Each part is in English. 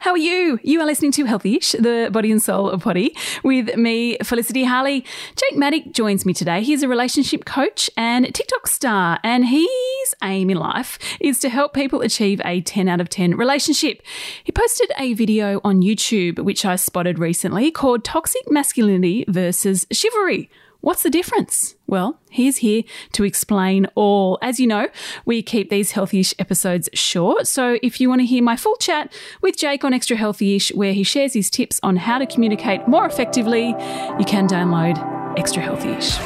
How are you? You are listening to Healthyish, the body and soul of body, with me, Felicity Harley. Jake Maddock joins me today. He's a relationship coach and TikTok star, and his aim in life is to help people achieve a 10 out of 10 relationship. He posted a video on YouTube, which I spotted recently, called Toxic Masculinity versus Chivalry. What's the difference? Well, he's here to explain all. As you know, we keep these healthyish episodes short. So if you want to hear my full chat with Jake on Extra Healthyish, where he shares his tips on how to communicate more effectively, you can download Extra Healthyish.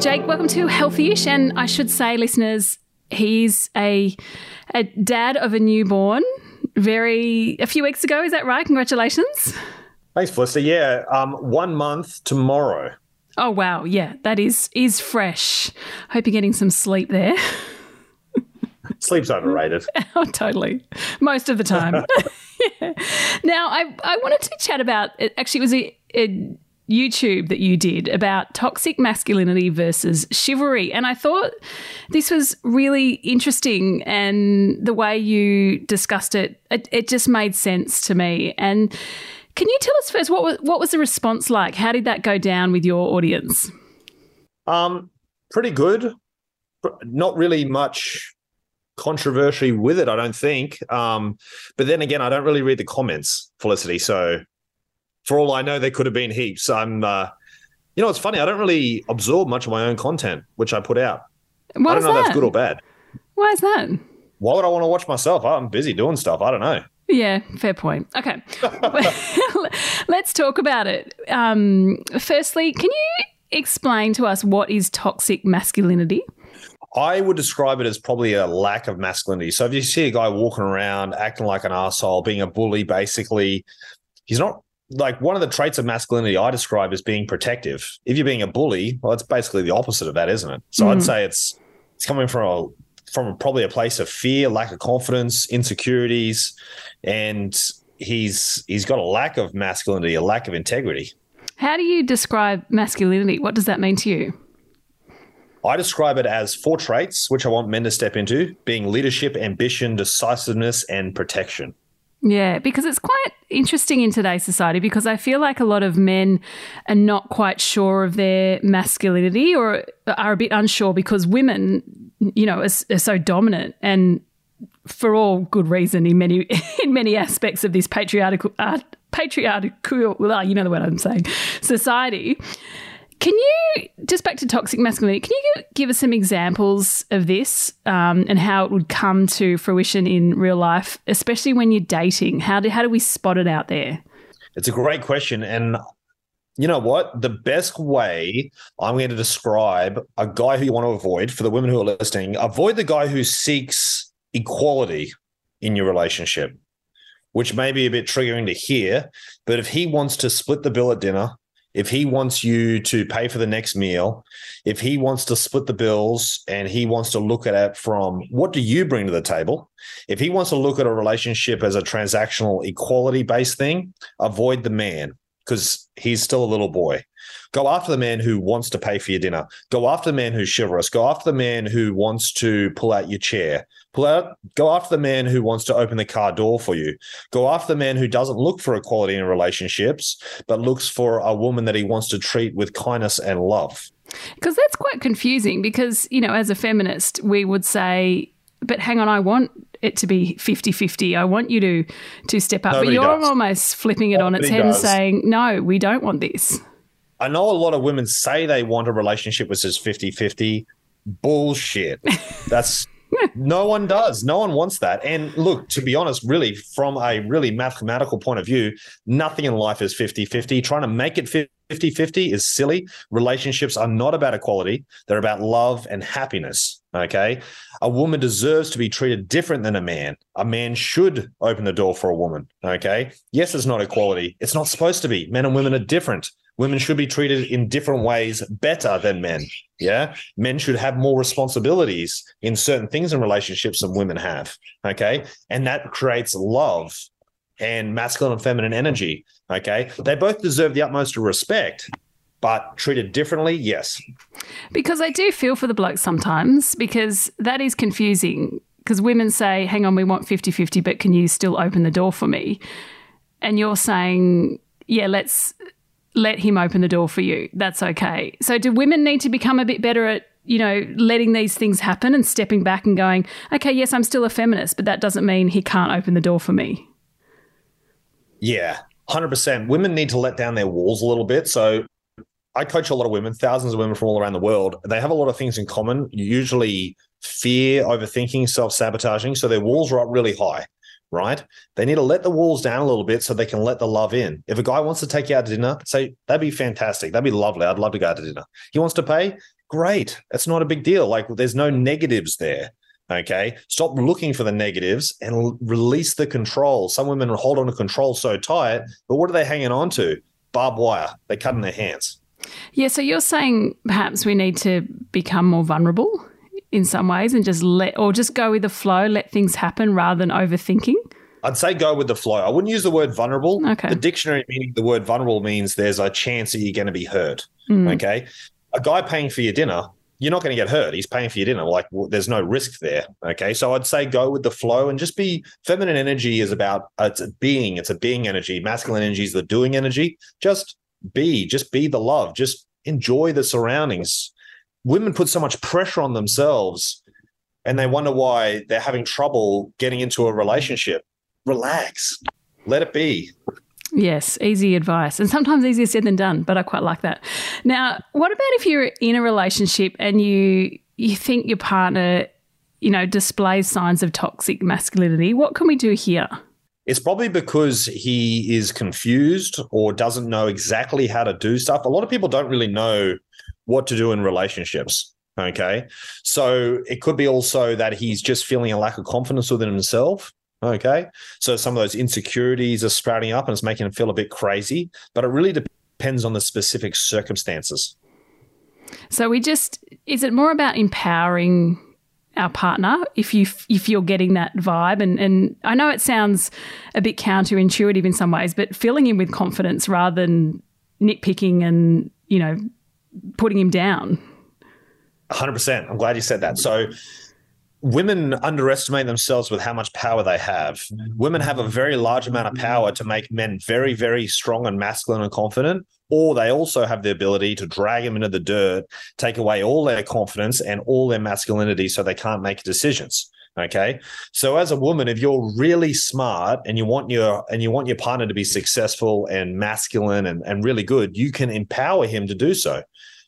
Jake, welcome to Healthyish. And I should say, listeners, he's a, a dad of a newborn very a few weeks ago. Is that right? Congratulations. Thanks, Felicity. Yeah, um, one month tomorrow. Oh wow, yeah, that is is fresh. Hope you're getting some sleep there. Sleep's overrated. oh, totally. Most of the time. yeah. Now, I I wanted to chat about. It. Actually, it was a, a YouTube that you did about toxic masculinity versus chivalry. And I thought this was really interesting. And the way you discussed it, it, it, just made sense to me. And can you tell us first what was, what was the response like? How did that go down with your audience? Um, pretty good. Not really much controversy with it, I don't think. Um, but then again, I don't really read the comments, Felicity. So for all I know, there could have been heaps. I'm, uh, you know, it's funny. I don't really absorb much of my own content, which I put out. Why I don't know that? if that's good or bad. Why is that? Why would I want to watch myself? I'm busy doing stuff. I don't know. Yeah, fair point. Okay. Let's talk about it. Um, firstly, can you explain to us what is toxic masculinity? I would describe it as probably a lack of masculinity. So if you see a guy walking around acting like an asshole, being a bully, basically, he's not like one of the traits of masculinity I describe as being protective. If you're being a bully, well, it's basically the opposite of that, isn't it? So mm. I'd say it's it's coming from a from probably a place of fear, lack of confidence, insecurities, and he's he's got a lack of masculinity, a lack of integrity. How do you describe masculinity? What does that mean to you? I describe it as four traits which I want men to step into being leadership, ambition, decisiveness, and protection. Yeah, because it's quite interesting in today's society because I feel like a lot of men are not quite sure of their masculinity or are a bit unsure because women, you know, are, are so dominant and for all good reason in many in many aspects of this patriarchal uh, patriarchal you know the word I'm saying society can you just back to toxic masculinity? Can you give us some examples of this um, and how it would come to fruition in real life, especially when you're dating? How do how do we spot it out there? It's a great question, and you know what? The best way I'm going to describe a guy who you want to avoid for the women who are listening: avoid the guy who seeks equality in your relationship, which may be a bit triggering to hear. But if he wants to split the bill at dinner if he wants you to pay for the next meal, if he wants to split the bills and he wants to look at it from what do you bring to the table? If he wants to look at a relationship as a transactional equality based thing, avoid the man because he's still a little boy. Go after the man who wants to pay for your dinner. Go after the man who's chivalrous. Go after the man who wants to pull out your chair. Pull out. Go after the man who wants to open the car door for you. Go after the man who doesn't look for equality in relationships, but looks for a woman that he wants to treat with kindness and love. Because that's quite confusing. Because you know, as a feminist, we would say, "But hang on, I want it to be 50-50. I want you to to step up. Nobody but you're does. almost flipping it Nobody on its head does. and saying, no, we don't want this. I know a lot of women say they want a relationship which is 50 50. Bullshit. That's no one does. No one wants that. And look, to be honest, really, from a really mathematical point of view, nothing in life is 50 50. Trying to make it 50 50 is silly. Relationships are not about equality, they're about love and happiness. Okay. A woman deserves to be treated different than a man. A man should open the door for a woman. Okay. Yes, it's not equality. It's not supposed to be. Men and women are different. Women should be treated in different ways better than men. Yeah. Men should have more responsibilities in certain things in relationships than women have. Okay. And that creates love and masculine and feminine energy. Okay. They both deserve the utmost respect. But treated differently, yes. Because I do feel for the blokes sometimes because that is confusing. Because women say, hang on, we want 50 50, but can you still open the door for me? And you're saying, yeah, let's let him open the door for you. That's okay. So, do women need to become a bit better at, you know, letting these things happen and stepping back and going, okay, yes, I'm still a feminist, but that doesn't mean he can't open the door for me? Yeah, 100%. Women need to let down their walls a little bit. So, I coach a lot of women, thousands of women from all around the world. They have a lot of things in common, usually fear, overthinking, self sabotaging. So their walls are up really high, right? They need to let the walls down a little bit so they can let the love in. If a guy wants to take you out to dinner, say, that'd be fantastic. That'd be lovely. I'd love to go out to dinner. He wants to pay, great. That's not a big deal. Like there's no negatives there. Okay. Stop looking for the negatives and release the control. Some women hold on to control so tight, but what are they hanging on to? Barbed wire. They're cutting their hands. Yeah, so you're saying perhaps we need to become more vulnerable in some ways and just let, or just go with the flow, let things happen rather than overthinking? I'd say go with the flow. I wouldn't use the word vulnerable. Okay. The dictionary meaning the word vulnerable means there's a chance that you're going to be hurt. Mm. Okay. A guy paying for your dinner, you're not going to get hurt. He's paying for your dinner. Like well, there's no risk there. Okay. So I'd say go with the flow and just be feminine energy is about uh, it's a being, it's a being energy. Masculine energy is the doing energy. Just be, just be the love. Just enjoy the surroundings. Women put so much pressure on themselves and they wonder why they're having trouble getting into a relationship. Relax. Let it be. Yes, easy advice. And sometimes easier said than done, but I quite like that. Now, what about if you're in a relationship and you you think your partner, you know, displays signs of toxic masculinity? What can we do here? It's probably because he is confused or doesn't know exactly how to do stuff. A lot of people don't really know what to do in relationships. Okay. So it could be also that he's just feeling a lack of confidence within himself. Okay. So some of those insecurities are sprouting up and it's making him feel a bit crazy, but it really depends on the specific circumstances. So we just is it more about empowering our partner if you if you're getting that vibe and and I know it sounds a bit counterintuitive in some ways, but filling him with confidence rather than nitpicking and you know putting him down. 100%. I'm glad you said that. So women underestimate themselves with how much power they have. Women have a very large amount of power to make men very, very strong and masculine and confident, or they also have the ability to drag them into the dirt, take away all their confidence and all their masculinity so they can't make decisions. Okay. So as a woman, if you're really smart and you want your and you want your partner to be successful and masculine and, and really good, you can empower him to do so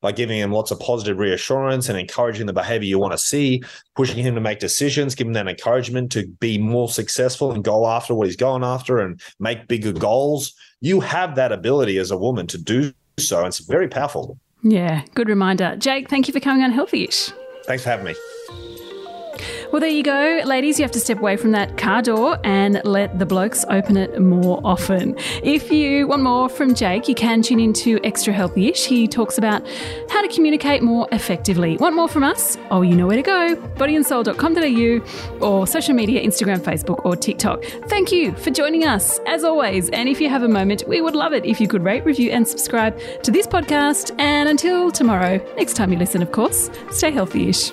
by giving him lots of positive reassurance and encouraging the behavior you want to see, pushing him to make decisions, giving that encouragement to be more successful and go after what he's going after and make bigger goals. You have that ability as a woman to do so. And it's very powerful. Yeah, good reminder. Jake, thank you for coming on Healthyish. Thanks for having me. Well, there you go, ladies. You have to step away from that car door and let the blokes open it more often. If you want more from Jake, you can tune into Extra Healthyish. He talks about how to communicate more effectively. Want more from us? Oh, you know where to go bodyandsoul.com.au or social media Instagram, Facebook, or TikTok. Thank you for joining us, as always. And if you have a moment, we would love it if you could rate, review, and subscribe to this podcast. And until tomorrow, next time you listen, of course, stay healthy-ish.